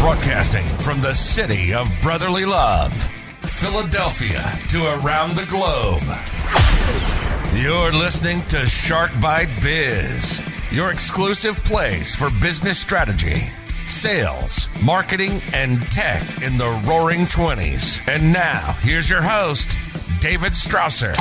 Broadcasting from the city of brotherly love, Philadelphia to around the globe. You're listening to Shark Bite Biz, your exclusive place for business strategy, sales, marketing, and tech in the roaring 20s. And now, here's your host, David Strausser.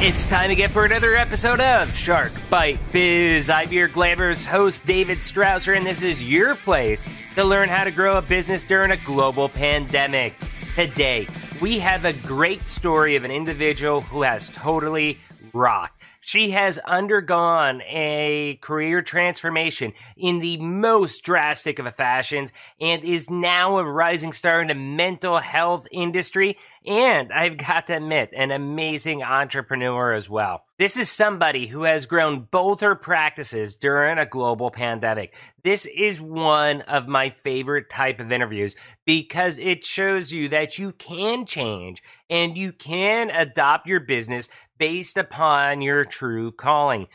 It's time again for another episode of Shark Bite Biz. I'm your glamorous host, David Strausser, and this is your place to learn how to grow a business during a global pandemic. Today, we have a great story of an individual who has totally rocked. She has undergone a career transformation in the most drastic of fashions and is now a rising star in the mental health industry. And I've got to admit, an amazing entrepreneur as well. This is somebody who has grown both her practices during a global pandemic. This is one of my favorite type of interviews because it shows you that you can change and you can adopt your business based upon your true calling.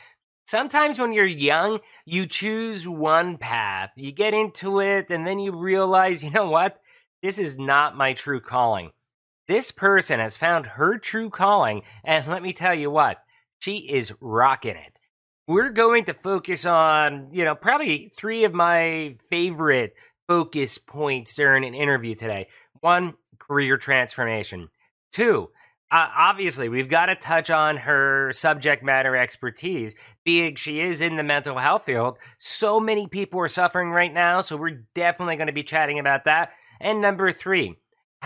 Sometimes when you're young, you choose one path, you get into it, and then you realize, you know what? This is not my true calling. This person has found her true calling, and let me tell you what, she is rocking it. We're going to focus on, you know, probably three of my favorite focus points during an interview today. One, career transformation. Two, uh, obviously, we've got to touch on her subject matter expertise, being she is in the mental health field. So many people are suffering right now, so we're definitely going to be chatting about that. And number three,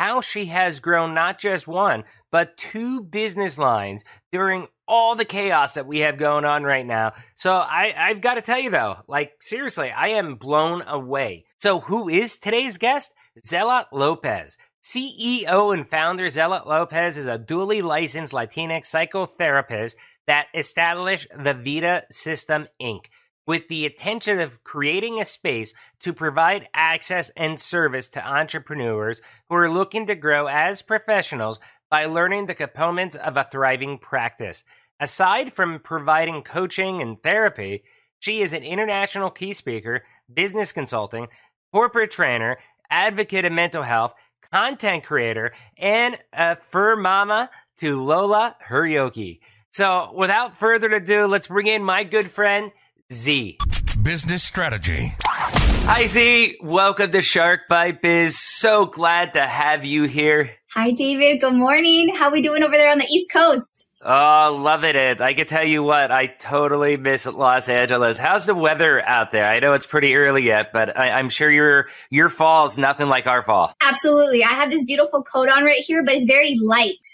how she has grown not just one, but two business lines during all the chaos that we have going on right now. So I, I've got to tell you though, like seriously, I am blown away. So who is today's guest? Zeahlot Lopez. CEO and founder Zeahlot Lopez is a duly licensed Latinx psychotherapist that established the Vida System Inc. with the intention of creating a space to provide access and service to entrepreneurs who are looking to grow as professionals by learning the components of a thriving practice. Aside from providing coaching and therapy, she is an international key speaker, business consulting, corporate trainer, advocate of mental health, content creator, and a fur mama to Lola Huryoki. So without further ado, let's bring in my good friend, Z. Business strategy. Hi, Z. Welcome to Shark Bite Biz. So glad to have you here. Hi, David. Good morning. How we doing over there on the East Coast? Oh, loving it. I can tell you what, I totally miss Los Angeles. How's the weather out there? I know it's pretty early yet, but I, am sure your your fall is nothing like our fall. Absolutely. I have this beautiful coat on right here, but it's very light.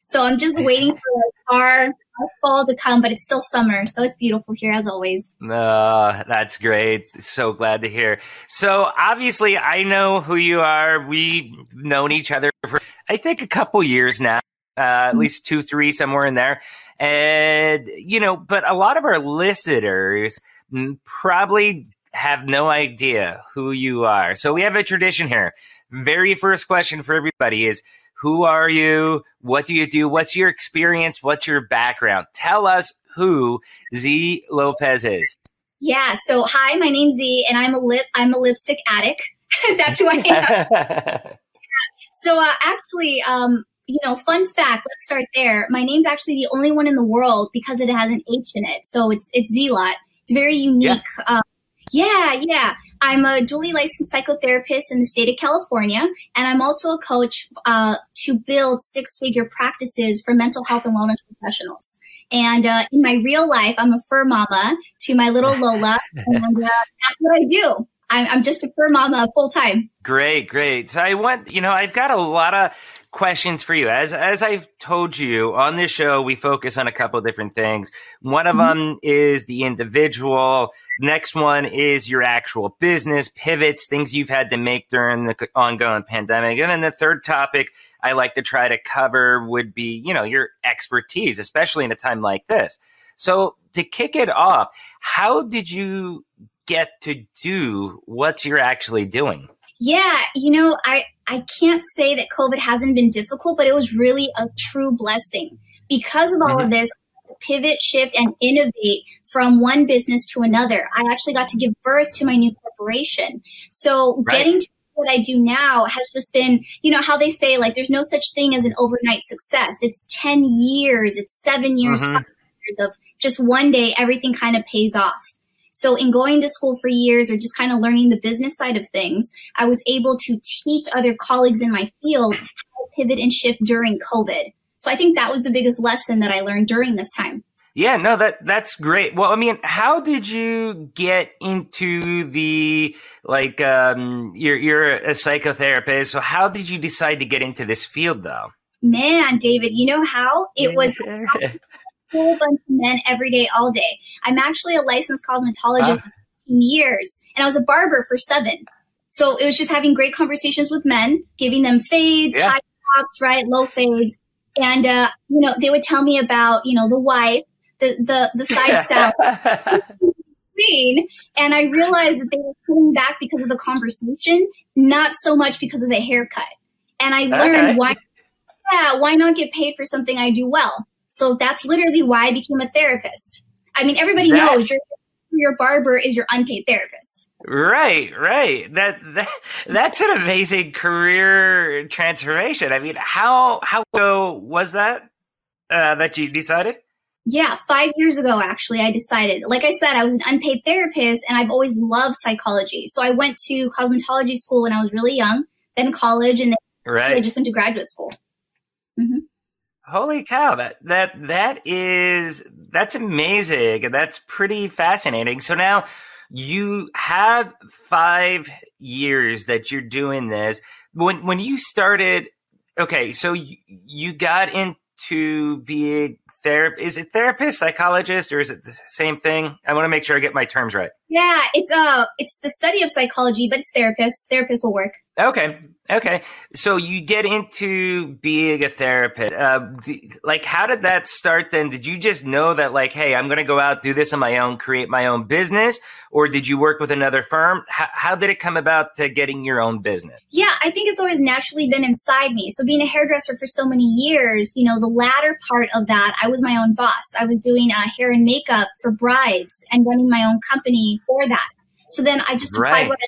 So I'm just waiting for our, our fall to come, but it's still summer. So it's beautiful here as always. Uh, that's great. So glad to hear. So obviously I know who you are. We've known each other for, I think, a couple years now uh, at mm-hmm. least two, three, somewhere in there. And, you know, but a lot of our listeners probably have no idea who you are. So we have a tradition here. Very first question for everybody is who are you? What do you do? What's your experience? What's your background? Tell us who Z Lopez is. Yeah. So hi, my name's Z, and I'm a lip. I'm a lipstick addict. That's who I am. so uh, actually, um, you know, fun fact, let's start there. My name's actually the only one in the world because it has an H in it. So it's it's Zeahlot. It's very unique. Yeah. Um, yeah, yeah. I'm a duly licensed psychotherapist in the state of California, and I'm also a coach uh, to build six figure practices for mental health and wellness professionals. And uh, in my real life, I'm a fur mama to my little Lola, and uh, that's what I do. I'm, just a fur mama full time. Great, great. So I want, you know, I've got a lot of questions for you. As as I've told you on this show, we focus on a couple different things. One of mm-hmm. them is the individual. Next one is your actual business pivots, things you've had to make during the ongoing pandemic. And then the third topic I like to try to cover would be, you know, your expertise, especially in a time like this. So to kick it off, how did you get to do what you're actually doing? Yeah, you know, I I can't say that COVID hasn't been difficult, but it was really a true blessing because of all mm-hmm. of this pivot, shift, and innovate from one business to another. I actually got to give birth to my new corporation. So right. getting to what I do now has just been, you know, how they say like there's no such thing as an overnight success. It's 10 years, it's seven years, mm-hmm. years of just one day, everything kind of pays off. So in going to school for years or just kind of learning the business side of things, I was able to teach other colleagues in my field how to pivot and shift during COVID. So I think that was the biggest lesson that I learned during this time. Yeah, no, that that's great. Well, I mean, how did you get into the like um you're you're a psychotherapist, so how did you decide to get into this field though? Man, David, you know how? It was whole bunch of men every day all day. I'm actually a licensed cosmetologist uh. 15 years and I was a barber for 7. So it was just having great conversations with men, giving them fades, yeah. high tops, right, low fades. And uh, you know, they would tell me about, you know, the wife the the the side salad and I realized that they were coming back because of the conversation, not so much because of the haircut. And I learned okay. why yeah, why not get paid for something I do well? So that's literally why I became a therapist. I mean, everybody that, knows your your barber is your unpaid therapist. Right, right. That, that that's an amazing career transformation. I mean, how how was that uh, that you decided? Yeah, five years ago, actually, I decided. Like I said, I was an unpaid therapist and I've always loved psychology. So I went to cosmetology school when I was really young, then college, and then right. I just went to graduate school. Mm-hmm. Holy cow! That that that is that's amazing. That's pretty fascinating. So now you have five years that you're doing this. When when you started, okay, so you, you got into being therapist. Is it therapist, psychologist, or is it the same thing? I want to make sure I get my terms right. Yeah, it's uh, it's the study of psychology, but it's therapist. Therapist will work. Okay, Okay, so you get into being a therapist. Uh, the, like, how did that start? Then, did you just know that, like, hey, I'm going to go out do this on my own, create my own business, or did you work with another firm? H- how did it come about to getting your own business? Yeah, I think it's always naturally been inside me. So, being a hairdresser for so many years, you know, the latter part of that, I was my own boss. I was doing uh, hair and makeup for brides and running my own company for that. So then I just applied right. what I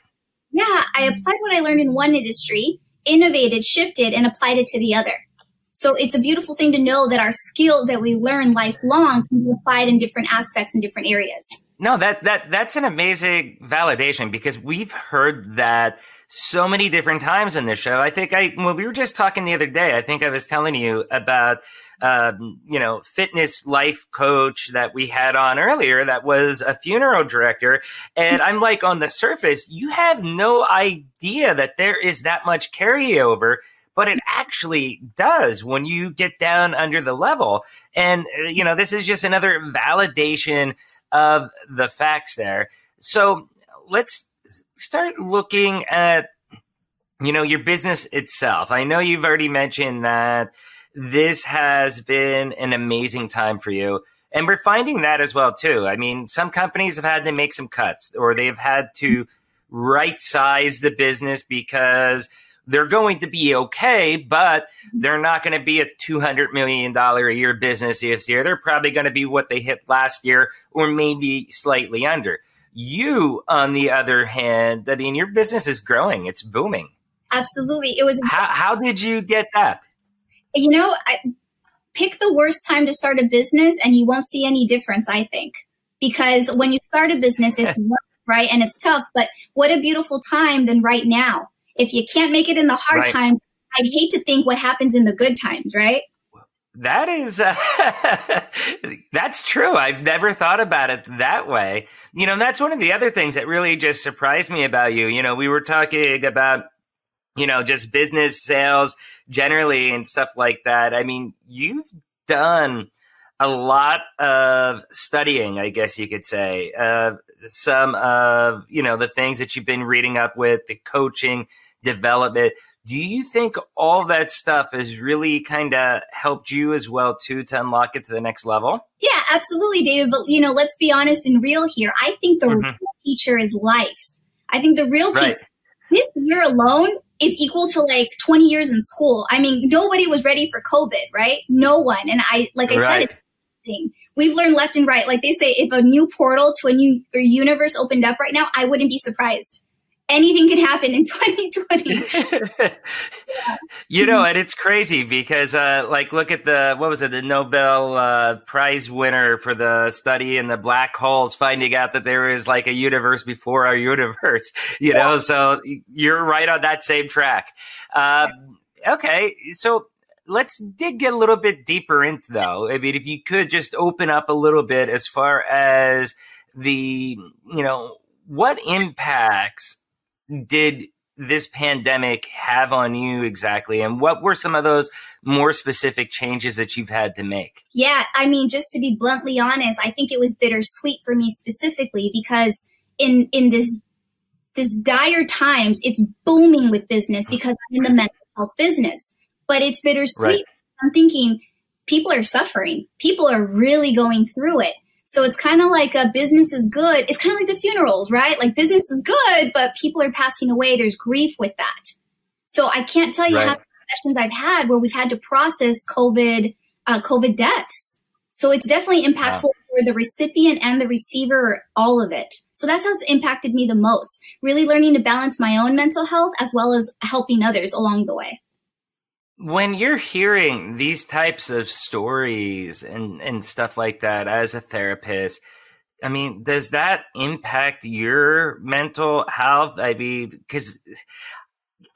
yeah, I applied what I learned in one industry, innovated, shifted, and applied it to the other. So it's a beautiful thing to know that our skills that we learn lifelong can be applied in different aspects in different areas. No, that that that's an amazing validation because we've heard that so many different times in this show. I think I when we were just talking the other day, I think I was telling you about um, you know fitness life coach that we had on earlier that was a funeral director, and I'm like on the surface, you have no idea that there is that much carryover but it actually does when you get down under the level. And, uh, you know, this is just another validation of the facts there. So let's start looking at, you know, your business itself. I know you've already mentioned that this has been an amazing time for you. And we're finding that as well too. I mean, some companies have had to make some cuts or they've had to right size the business because they're going to be okay, but they're not going to be a $200 million a year business this year. They're probably going to be what they hit last year or maybe slightly under. You, on the other hand, I mean, your business is growing, it's booming. Absolutely. It was. How, how did you get that? You know, I, pick the worst time to start a business and you won't see any difference, I think. Because when you start a business, it's right and it's tough, but what a beautiful time than right now if you can't make it in the hard right. times, I'd hate to think what happens in the good times, right? That is, uh, that's true. I've never thought about it that way. You know, that's one of the other things that really just surprised me about you. You know, we were talking about, you know, just business sales generally and stuff like that. I mean, you've done a lot of studying, I guess you could say, uh, some of, you know, the things that you've been reading up with, the coaching, development. Do you think all that stuff has really kind of helped you as well too to unlock it to the next level? Yeah, absolutely, David. But you know, let's be honest and real here. I think the mm-hmm. real teacher is life. I think the real right. teacher this year alone is equal to like 20 years in school. I mean, nobody was ready for COVID, right? No one. And I, like I right. said, we've learned left and right. Like they say, if a new portal to a new universe opened up right now, I wouldn't be surprised anything can happen in 2020. you know, and it's crazy because, uh, like, look at the what was it, the Nobel uh, Prize winner for the study in the black holes, finding out that there is like a universe before our universe. You yeah. know, so you're right on that same track. Uh, okay, so let's dig a little bit deeper into though. I mean, if you could just open up a little bit as far as the, you know, what impacts did this pandemic have on you exactly? And what were some of those more specific changes that you've had to make? Yeah, I mean, just to be bluntly honest, I think it was bittersweet for me specifically because in in this this dire times, it's booming with business because I'm in the mental health business. But it's bittersweet. Right. I'm thinking people are suffering. People are really going through it. So it's kind of like a business is good. It's kind of like the funerals, right? Like business is good, but people are passing away. There's grief with that. So I can't tell you right. how many sessions I've had where we've had to process COVID, uh, COVID deaths. So it's definitely impactful wow. for the recipient and the receiver, all of it. So that's how it's impacted me the most. Really learning to balance my own mental health as well as helping others along the way when you're hearing these types of stories and, and stuff like that as a therapist, I mean, does that impact your mental health? I mean, because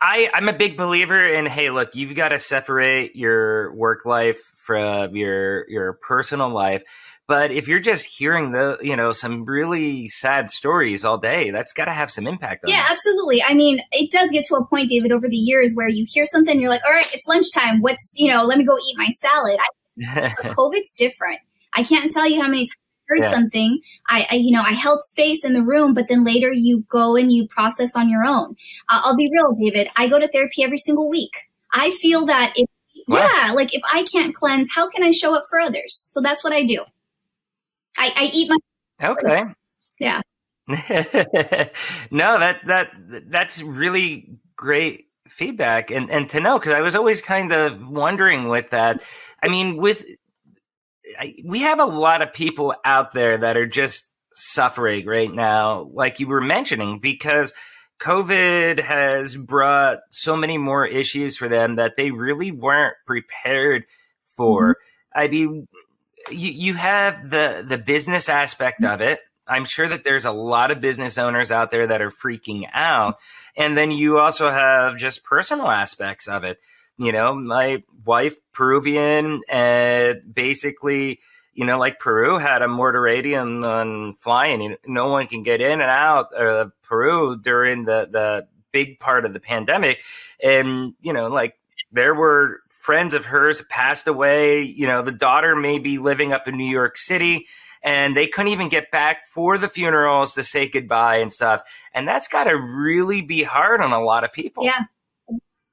I, I'm a big believer in, hey, look, you've got to separate your work life from your your personal life. But if you're just hearing the, you know, some really sad stories all day, that's got to have some impact on Yeah, you. absolutely. I mean, it does get to a point, David, over the years where you hear something, you're like, all right, it's lunchtime. What's, you know, let me go eat my salad. I, COVID's different. I can't tell you how many times I heard yeah. something. I, I, you know, I held space in the room, but then later you go and you process on your own. Uh, I'll be real, David. I go to therapy every single week. I feel that if, wow. yeah, like if I can't cleanse, how can I show up for others? So that's what I do. I, I eat my. Okay. Yeah. no, that that that's really great feedback, and and to know because I was always kind of wondering with that. I mean, with I, we have a lot of people out there that are just suffering right now, like you were mentioning, because COVID has brought so many more issues for them that they really weren't prepared for. Mm-hmm. I mean, you, you have the the business aspect of it. I'm sure that there's a lot of business owners out there that are freaking out. And then you also have just personal aspects of it. You know, my wife, Peruvian, and basically, you know, like Peru had a moratorium on flying. No one can get in and out of Peru during the, the big part of the pandemic. And, you know, like there were friends of hers passed away. You know, the daughter may be living up in New York City and they couldn't even get back for the funerals to say goodbye and stuff. And that's got to really be hard on a lot of people. Yeah.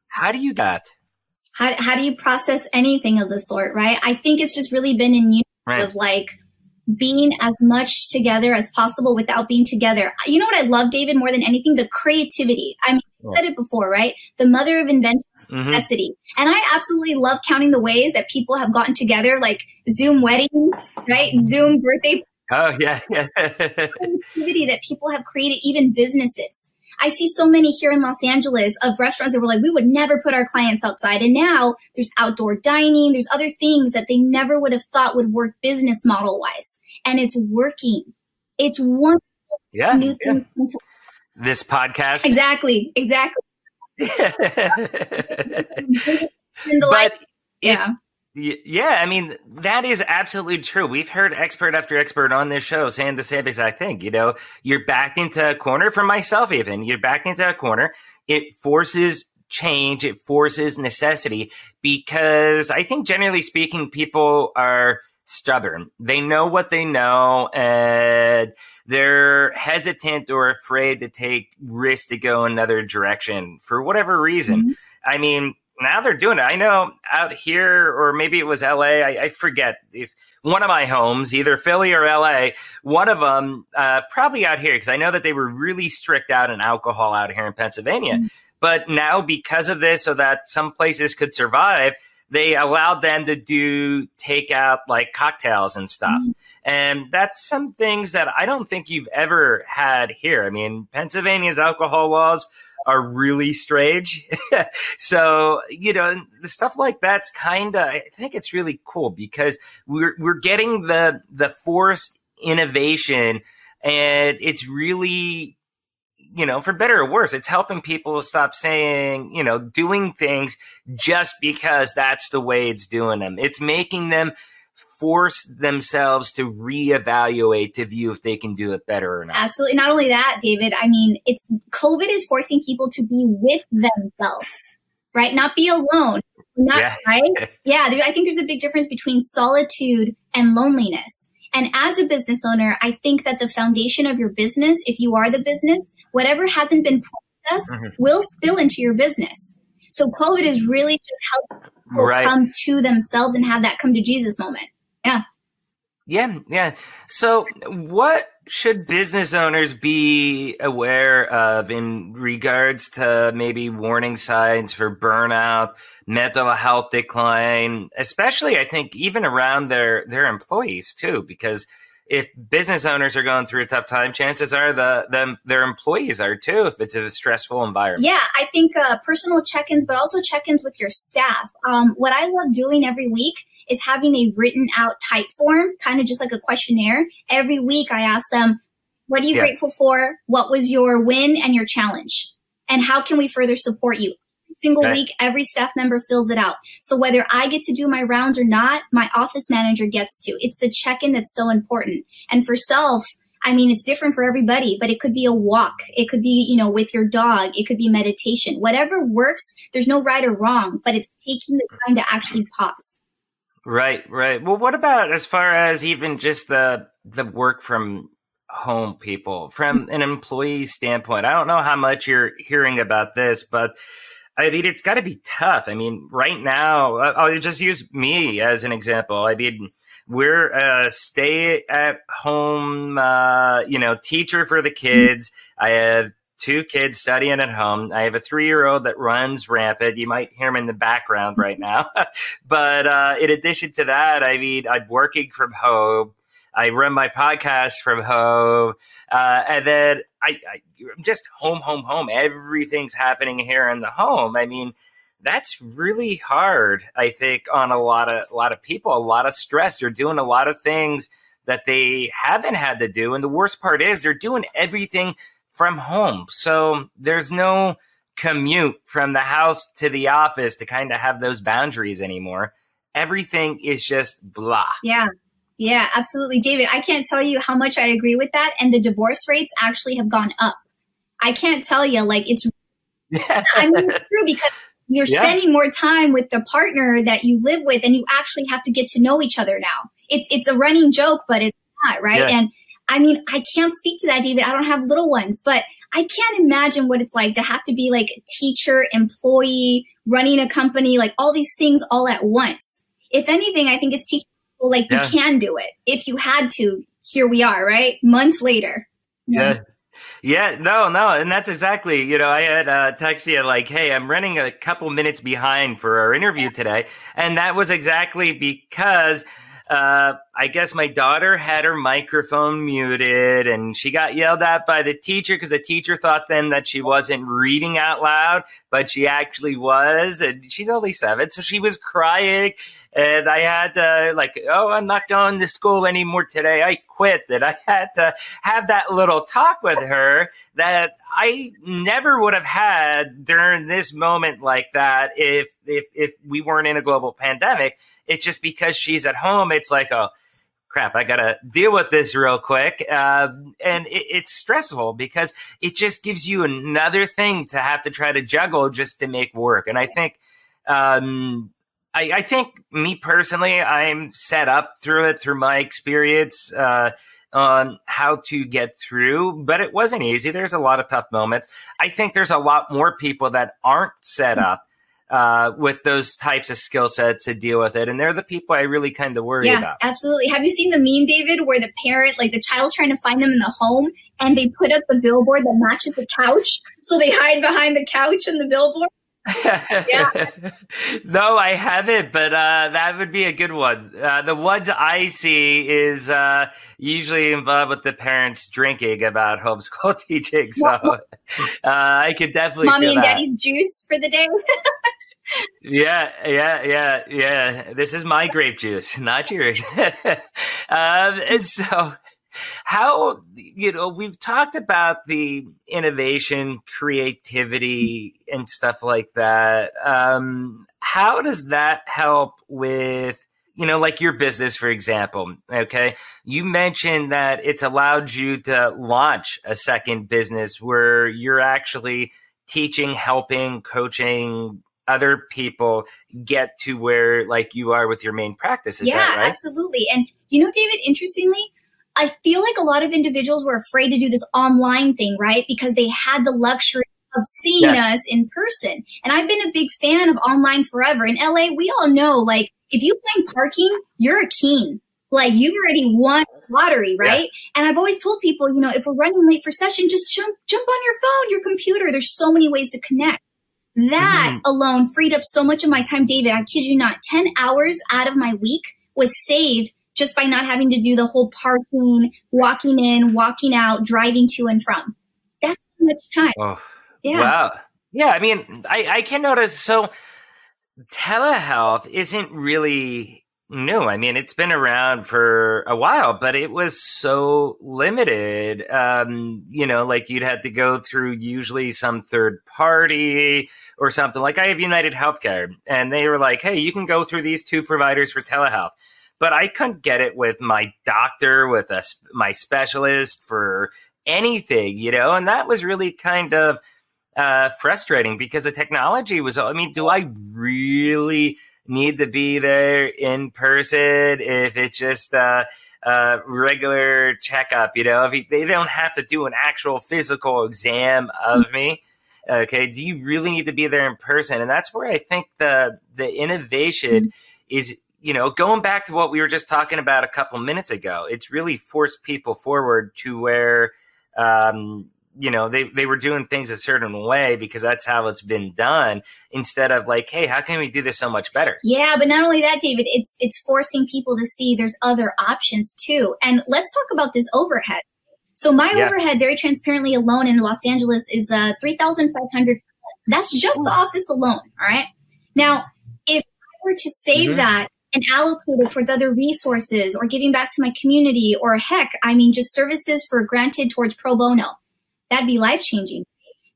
How do you that? How, how do you process anything of the sort, right? I think it's just really been in unity right. of like being as much together as possible without being together. You know what I love, David, more than anything? The creativity. I mean, I oh. said it before, right? The mother of invention mm-hmm. necessity. And I absolutely love counting the ways that people have gotten together, like Zoom wedding, right? Zoom birthday. Oh yeah, yeah. activity that people have created, even businesses. I see so many here in Los Angeles of restaurants that were like, we would never put our clients outside. And now there's outdoor dining, there's other things that they never would have thought would work business model wise. And it's working. It's wonderful. Yeah. New yeah. This podcast. Exactly. Exactly. But yeah. yeah, I mean, that is absolutely true. We've heard expert after expert on this show saying the same exact thing. You know, you're backed into a corner for myself, even. You're backed into a corner. It forces change, it forces necessity because I think generally speaking, people are stubborn. They know what they know and they're hesitant or afraid to take risks to go another direction for whatever reason. Mm-hmm. I mean, now they're doing it. I know out here, or maybe it was LA, I, I forget if one of my homes, either Philly or LA, one of them, uh, probably out here, because I know that they were really strict out in alcohol out here in Pennsylvania. Mm-hmm. But now, because of this, so that some places could survive, they allowed them to do takeout like cocktails and stuff. Mm-hmm. And that's some things that I don't think you've ever had here. I mean, Pennsylvania's alcohol laws are really strange. so, you know, the stuff like that's kind of, I think it's really cool because we're, we're getting the, the forced innovation and it's really you know, for better or worse, it's helping people stop saying, you know, doing things just because that's the way it's doing them. It's making them force themselves to reevaluate to view if they can do it better or not. Absolutely. Not only that, David, I mean, it's COVID is forcing people to be with themselves, right? Not be alone. Not, yeah. right? Yeah. I think there's a big difference between solitude and loneliness. And as a business owner, I think that the foundation of your business, if you are the business, whatever hasn't been processed mm-hmm. will spill into your business. So COVID is really just helping people right. come to themselves and have that come to Jesus moment. Yeah. Yeah, yeah. So, what should business owners be aware of in regards to maybe warning signs for burnout, mental health decline, especially I think even around their their employees too because if business owners are going through a tough time, chances are the them their employees are too. If it's a stressful environment. Yeah, I think uh, personal check-ins, but also check-ins with your staff. Um, what I love doing every week is having a written out type form, kind of just like a questionnaire. Every week I ask them, what are you yeah. grateful for? What was your win and your challenge? And how can we further support you? Single okay. week, every staff member fills it out. So whether I get to do my rounds or not, my office manager gets to. It's the check in that's so important. And for self, I mean, it's different for everybody, but it could be a walk. It could be, you know, with your dog. It could be meditation. Whatever works, there's no right or wrong, but it's taking the time to actually pause. Right, right. Well, what about as far as even just the the work from home people from an employee standpoint? I don't know how much you're hearing about this, but I mean, it's got to be tough. I mean, right now, I'll just use me as an example. I mean, we're a stay at home, uh, you know, teacher for the kids. I have two kids studying at home. I have a three year old that runs rampant. You might hear him in the background right now. but uh, in addition to that, I mean, I'm working from home. I run my podcast from home. Uh, and then I, I, I'm just home, home, home. Everything's happening here in the home. I mean, that's really hard, I think, on a lot of a lot of people, a lot of stress. They're doing a lot of things that they haven't had to do. And the worst part is they're doing everything from home. So there's no commute from the house to the office to kind of have those boundaries anymore. Everything is just blah. Yeah. Yeah, absolutely. David, I can't tell you how much I agree with that. And the divorce rates actually have gone up. I can't tell you, like, it's, I mean, it's true because you're yeah. spending more time with the partner that you live with and you actually have to get to know each other now. It's, it's a running joke, but it's not, right? Yeah. And I mean, I can't speak to that, David. I don't have little ones, but I can't imagine what it's like to have to be like teacher, employee, running a company, like all these things all at once. If anything, I think it's teaching people like yeah. you can do it. If you had to, here we are, right? Months later. Yeah. Yeah, no, no, and that's exactly. You know, I had uh, text you like, "Hey, I'm running a couple minutes behind for our interview today," and that was exactly because uh, I guess my daughter had her microphone muted and she got yelled at by the teacher because the teacher thought then that she wasn't reading out loud, but she actually was. And she's only seven. So she was crying. And I had to, like, oh, I'm not going to school anymore today. I quit. That I had to have that little talk with her that I never would have had during this moment like that if if if we weren't in a global pandemic. It's just because she's at home. It's like, oh crap, I gotta deal with this real quick, uh, and it, it's stressful because it just gives you another thing to have to try to juggle just to make work. And I think. Um, I, I think me personally, I'm set up through it through my experience. Uh, on how to get through, but it wasn't easy. There's a lot of tough moments. I think there's a lot more people that aren't set hmm. up uh, with those types of skill sets to deal with it. And they're the people I really kind of worry yeah, about. Absolutely. Have you seen the meme, David, where the parent, like the child's trying to find them in the home and they put up the billboard that matches the couch? So they hide behind the couch and the billboard? Yeah. no, I haven't, but uh, that would be a good one. Uh, the ones I see is uh, usually involved with the parents drinking about homeschool teaching. So uh, I could definitely. Mommy and that. daddy's juice for the day. yeah, yeah, yeah, yeah. This is my grape juice, not yours. um, and so how you know we've talked about the innovation creativity and stuff like that. Um, how does that help with you know like your business for example okay? You mentioned that it's allowed you to launch a second business where you're actually teaching helping coaching other people get to where like you are with your main practice. Is yeah right? absolutely. And you know david interestingly I feel like a lot of individuals were afraid to do this online thing, right? Because they had the luxury of seeing yeah. us in person. And I've been a big fan of online forever. In LA, we all know, like, if you find parking, you're a king. Like, you've already won lottery, right? Yeah. And I've always told people, you know, if we're running late for session, just jump, jump on your phone, your computer. There's so many ways to connect. That mm-hmm. alone freed up so much of my time, David. I kid you not, 10 hours out of my week was saved just by not having to do the whole parking, walking in, walking out, driving to and from. That's too much time. Oh, yeah. Wow. Yeah, I mean, I, I can notice. So, telehealth isn't really new. I mean, it's been around for a while, but it was so limited. Um, you know, like you'd had to go through usually some third party or something. Like I have United Healthcare, and they were like, hey, you can go through these two providers for telehealth but I couldn't get it with my doctor, with a, my specialist for anything, you know, and that was really kind of uh, frustrating because the technology was. I mean, do I really need to be there in person if it's just a, regular checkup? You know, if they don't have to do an actual physical exam of me. Okay, do you really need to be there in person? And that's where I think the the innovation mm-hmm. is you know, going back to what we were just talking about a couple minutes ago, it's really forced people forward to where, um, you know, they, they were doing things a certain way because that's how it's been done instead of like, hey, how can we do this so much better? Yeah, but not only that, David, it's it's forcing people to see there's other options too. And let's talk about this overhead. So my yeah. overhead, very transparently alone in Los Angeles, is uh, three thousand five hundred. That's just Ooh. the office alone. All right. Now, if I were to save mm-hmm. that and allocate it towards other resources or giving back to my community or heck, I mean, just services for granted towards pro bono. That'd be life changing.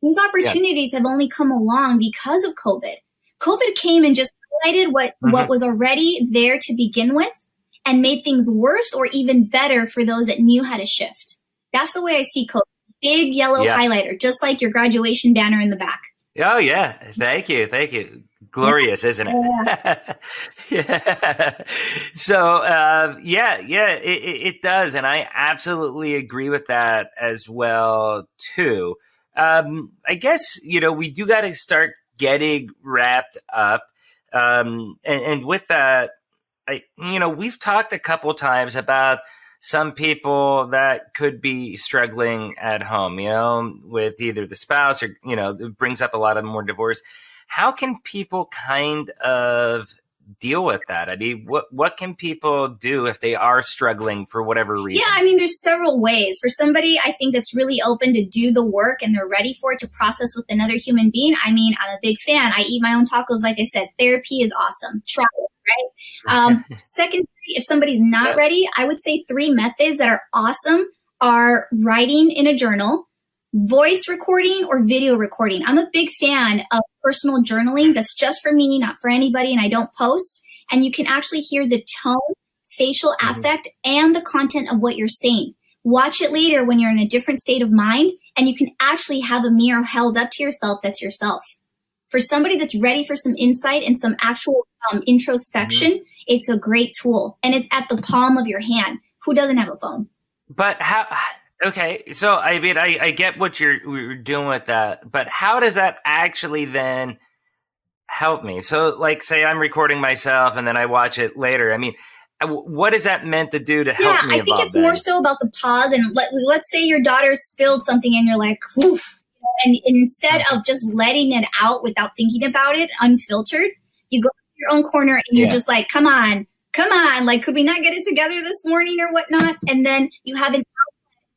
These opportunities yeah. have only come along because of COVID. COVID came and just highlighted what, mm-hmm. what was already there to begin with and made things worse or even better for those that knew how to shift. That's the way I see COVID. Big yellow yeah. highlighter, just like your graduation banner in the back. Oh yeah, thank you, thank you glorious, isn't it? yeah. So, uh, yeah, yeah, it, it, does, and I absolutely agree with that as well too. Um, I guess you know we do got to start getting wrapped up, um, and, and with that, I you know we've talked a couple times about some people that could be struggling at home, you know, with either the spouse or, you know, it brings up a lot of more divorce how can people kind of deal with that? I mean, what what can people do if they are struggling for whatever reason? Yeah, I mean, there's several ways. For somebody, I think that's really open to do the work and they're ready for it to process with another human being. I mean, I'm a big fan. I eat my own tacos. Like I said, therapy is awesome. Try it. Right. Um, second, if somebody's not yeah. ready, I would say three methods that are awesome are writing in a journal, voice recording, or video recording. I'm a big fan of personal journaling that's just for me, not for anybody, and I don't post. And you can actually hear the tone, facial mm-hmm. affect, and the content of what you're saying. Watch it later when you're in a different state of mind, and you can actually have a mirror held up to yourself that's yourself. For somebody that's ready for some insight and some actual um, introspection, mm-hmm. it's a great tool, and it's at the palm of your hand. Who doesn't have a phone? But how? Okay, so I mean, I, I get what you're, you're doing with that, but how does that actually then help me? So, like, say I'm recording myself and then I watch it later. I mean, uh, what is that meant to do to help yeah, me? I think it's more so about the pause. And let, let's say your daughter spilled something and you're like, and, and instead of just letting it out without thinking about it, unfiltered, you go to your own corner and you're Yeah. just like, come on, come on. Like, could we not get it together this morning or whatnot? And then you have an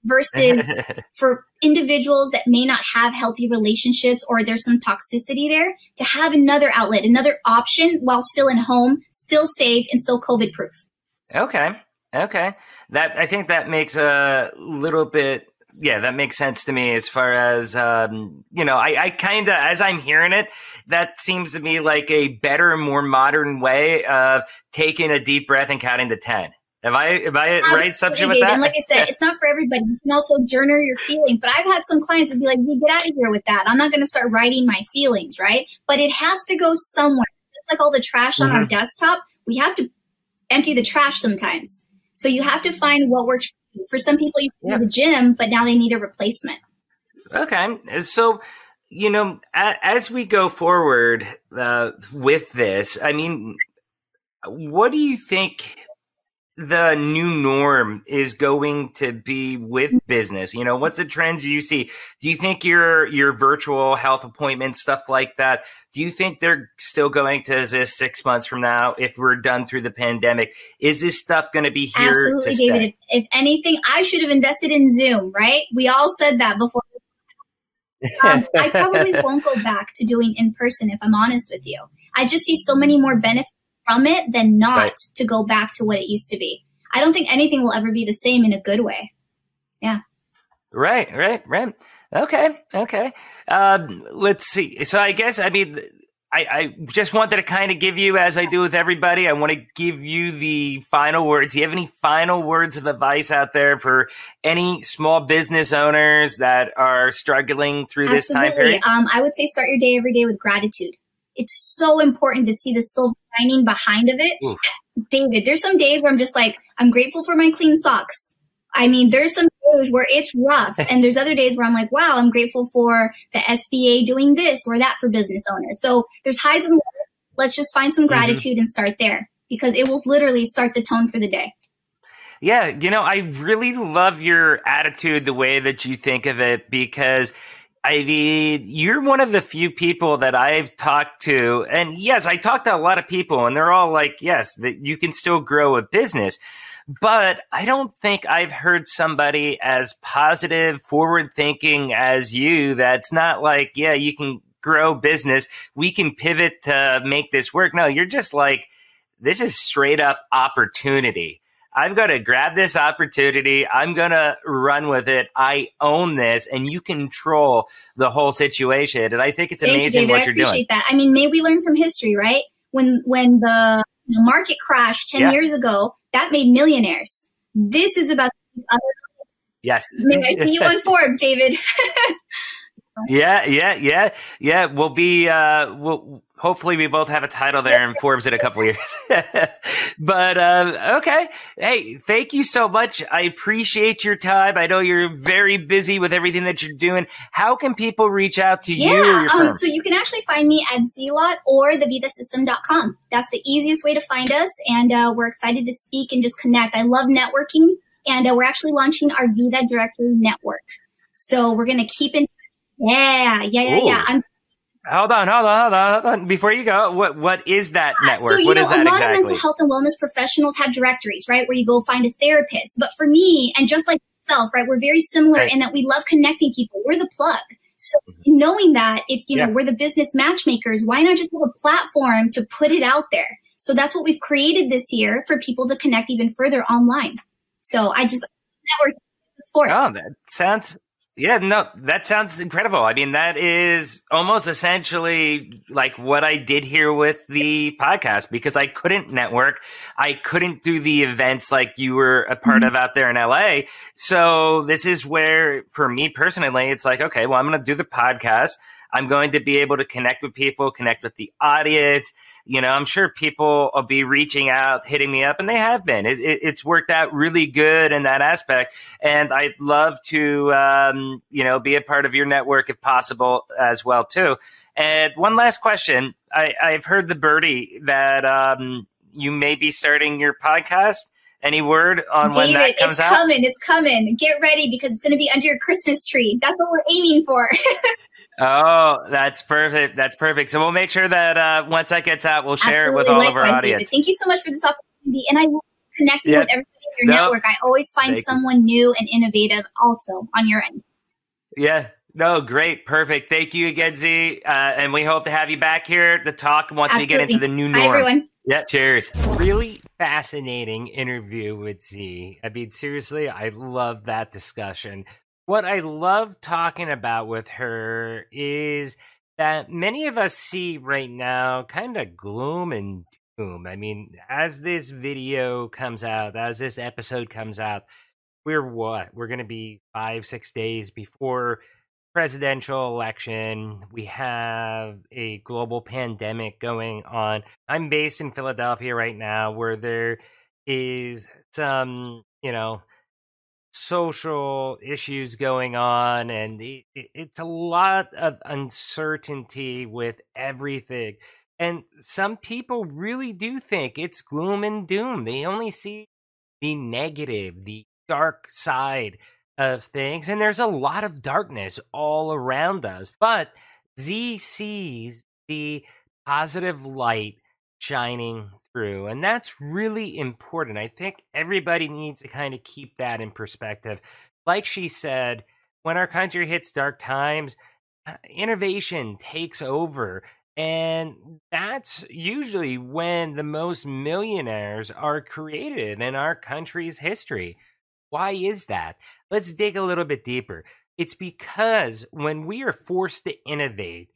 versus for individuals that may not have healthy relationships or there's some toxicity there to have another outlet, another option while still in home, still safe and still COVID proof. Okay. Okay. That I think that makes a little bit yeah, that makes sense to me as far as um, you know, I, I kinda as I'm hearing it, that seems to me like a better, more modern way of taking a deep breath and counting to ten. Am I am I right assumption with that? And like I said, it's not for everybody. You can also journal your feelings. But I've had some clients that be like, "We get out of here with that. I'm not going to start writing my feelings, right?" But it has to go somewhere. Just like all the trash on our Mm-hmm. desktop, we have to empty the trash sometimes. So you have to find what works for you. For some people, you go Yeah. to the gym, but now they need a replacement. Okay. So, you know, as we go forward uh, with this, I mean, what do you think the new norm is going to be with business? You know, what's the trends you see? Do you think your your virtual health appointments, stuff like that, do you think they're still going to exist six months from now if we're done through the pandemic? Is this stuff going to be here Absolutely, to David. If, if anything, I should have invested in Zoom, right? We all said that before. Um, I probably won't go back to doing in person if I'm honest with you. I just see so many more benefits from it than not Right. to go back to what it used to be. I don't think anything will ever be the same in a good way. Yeah. Right, right, right. Okay, okay. Um, let's see. So I guess I mean, I, I just wanted to kind of give you, as I do with everybody, I want to give you the final words. Do you have any final words of advice out there for any small business owners that are struggling through this time Absolutely. period? Um, I would say start your day every day with gratitude. It's so important to see the silver lining behind of it. Oof. David, there's some days where I'm just like, I'm grateful for my clean socks. I mean, there's some days where it's rough, and there's other days where I'm like, wow, I'm grateful for the SBA doing this or that for business owners. So there's highs and lows. Let's just find some Mhm. gratitude and start there because it will literally start the tone for the day. Yeah, you know, I really love your attitude, the way that you think of it, because I mean, you're one of the few people that I've talked to. And yes, I talked to a lot of people, and they're all like, yes, that you can still grow a business. But I don't think I've heard somebody as positive, forward thinking as you that's not like, yeah, you can grow business. We can pivot to make this work. No, you're just like, this is straight up opportunity. I've got to grab this opportunity. I'm going to run with it. I own this and you control the whole situation. And I think it's Thank amazing you, what I you're appreciate doing. that. I mean, may we learn from history, right? When when the market crashed ten Yeah. years ago, that made millionaires. This is about other. Yes. May I see you on Forbes, David? Yeah, yeah, yeah, yeah. We'll be. Uh, we'll hopefully we both have a title there in Forbes in a couple years. but uh, okay, hey, thank you so much. I appreciate your time. I know you're very busy with everything that you're doing. How can people reach out to you yeah. Um. So you can actually find me at Zeahlot or thevidasystem.com. That's the easiest way to find us, and uh, we're excited to speak and just connect. I love networking, and uh, we're actually launching our Vida Directory Network. So we're gonna keep in. Yeah, yeah, yeah, Ooh. yeah. I'm hold on, hold on, hold on, hold on. Before you go, what what is that ah, network? So, you what know, a lot exactly? of mental health and wellness professionals have directories, right, where you go find a therapist. But for me, and just like yourself, right, we're very similar Right. in that we love connecting people. We're the plug. So mm-hmm. knowing that if, you know, Yeah. we're the business matchmakers, why not just have a platform to put it out there? So that's what we've created this year for people to connect even further online. So I just, network sport. Oh, that sounds. Yeah, no, that sounds incredible. I mean, that is almost essentially like what I did here with the podcast because I couldn't network. I couldn't do the events like you were a part Mhm. of out there in LA. So this is where, for me personally, it's like, okay, well, I'm going to do the podcast. I'm going to be able to connect with people, connect with the audience. You know, I'm sure people will be reaching out, hitting me up, and they have been. It, it, it's worked out really good in that aspect. And I'd love to, um, you know, be a part of your network if possible as well, too. And one last question. I, I've heard the birdie that um, you may be starting your podcast. Any word on when that comes it's out? coming. It's coming. Get ready because it's going to be under your Christmas tree. That's what we're aiming for. Oh, that's perfect. That's perfect. So we'll make sure that uh, once that gets out, we'll share Absolutely. it with all Likewise, of our audience. David. Thank you so much for this opportunity, and I will connect you with everybody in your network. I always find Thank someone you. new and innovative also on your end. Yeah, no, great, perfect. Thank you again, Z, uh, and we hope to have you back here to talk once Absolutely. we get into the new norm. Hi, everyone. Yeah, cheers. Really fascinating interview with Z. I mean, seriously, I love that discussion. What I love talking about with her is that many of us see right now kind of gloom and doom. I mean, as this video comes out, as this episode comes out, we're what? We're going to be five, six days before presidential election. We have a global pandemic going on. I'm based in Philadelphia right now where there is some, you know, social issues going on and it's a lot of uncertainty with everything. And some people really do think it's gloom and doom. They only see the negative, the dark side of things, and there's a lot of darkness all around us. But Z sees the positive light shining through, and that's really important. I think everybody needs to kind of keep that in perspective. Like she said, when our country hits dark times, uh, innovation takes over. And that's usually when the most millionaires are created in our country's history. Why is that? Let's dig a little bit deeper. It's because when we are forced to innovate,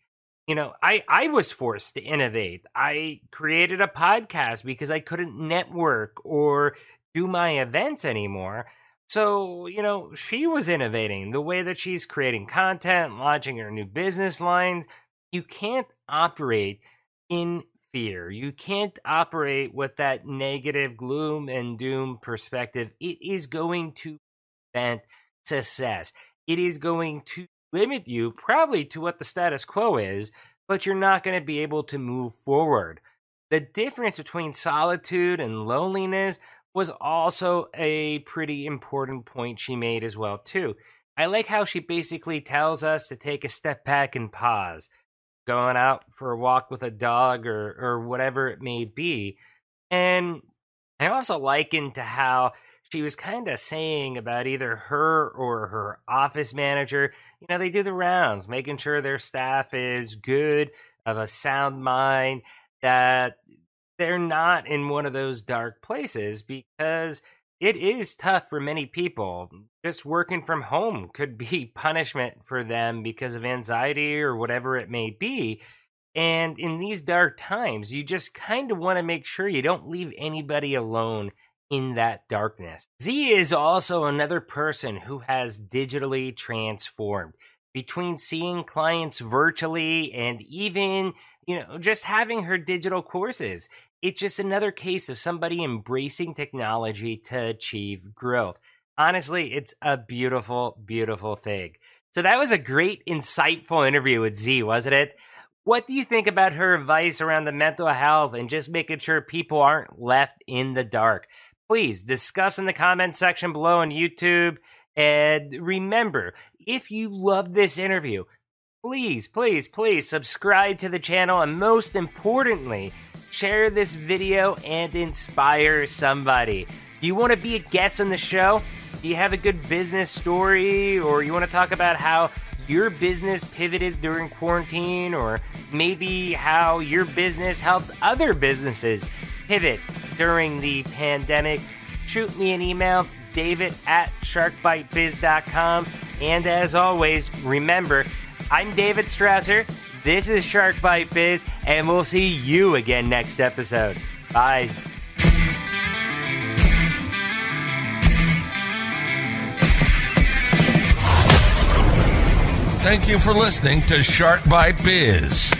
you know, I, I was forced to innovate. I created a podcast because I couldn't network or do my events anymore. So, you know, she was innovating the way that she's creating content, launching her new business lines. You can't operate in fear. You can't operate with that negative gloom and doom perspective. It is going to prevent success. It is going to limit you probably to what the status quo is, but you're not going to be able to move forward. The difference between solitude and loneliness was also a pretty important point she made as well too. I like how she basically tells us to take a step back and pause going out for a walk with a dog or or whatever it may be. And I also liken to how she was kind of saying about either her or her office manager, you know, they do the rounds, making sure their staff is good, of a sound mind, that they're not in one of those dark places because it is tough for many people. Just working from home could be punishment for them because of anxiety or whatever it may be. And in these dark times, you just kind of want to make sure you don't leave anybody alone in that darkness. Z is also another person who has digitally transformed between seeing clients virtually and even, you know, just having her digital courses it's just another case of somebody embracing technology to achieve growth. Honestly, it's a beautiful, beautiful thing. So that was a great, insightful interview with Z, wasn't it? What do you think about her advice around the mental health and just making sure people aren't left in the dark? Please discuss in the comment section below on YouTube. And remember, if you love this interview, please, please, please subscribe to the channel. And most importantly, share this video and inspire somebody. Do you want to be a guest on the show? Do you have a good business story or you want to talk about how your business pivoted during quarantine or maybe how your business helped other businesses pivot during the pandemic? Shoot me an email, david at sharkbitebiz.com. And as always, remember, I'm David Strausser. This is Shark Bite Biz, and we'll see you again next episode. Bye. Thank you for listening to Shark Bite Biz.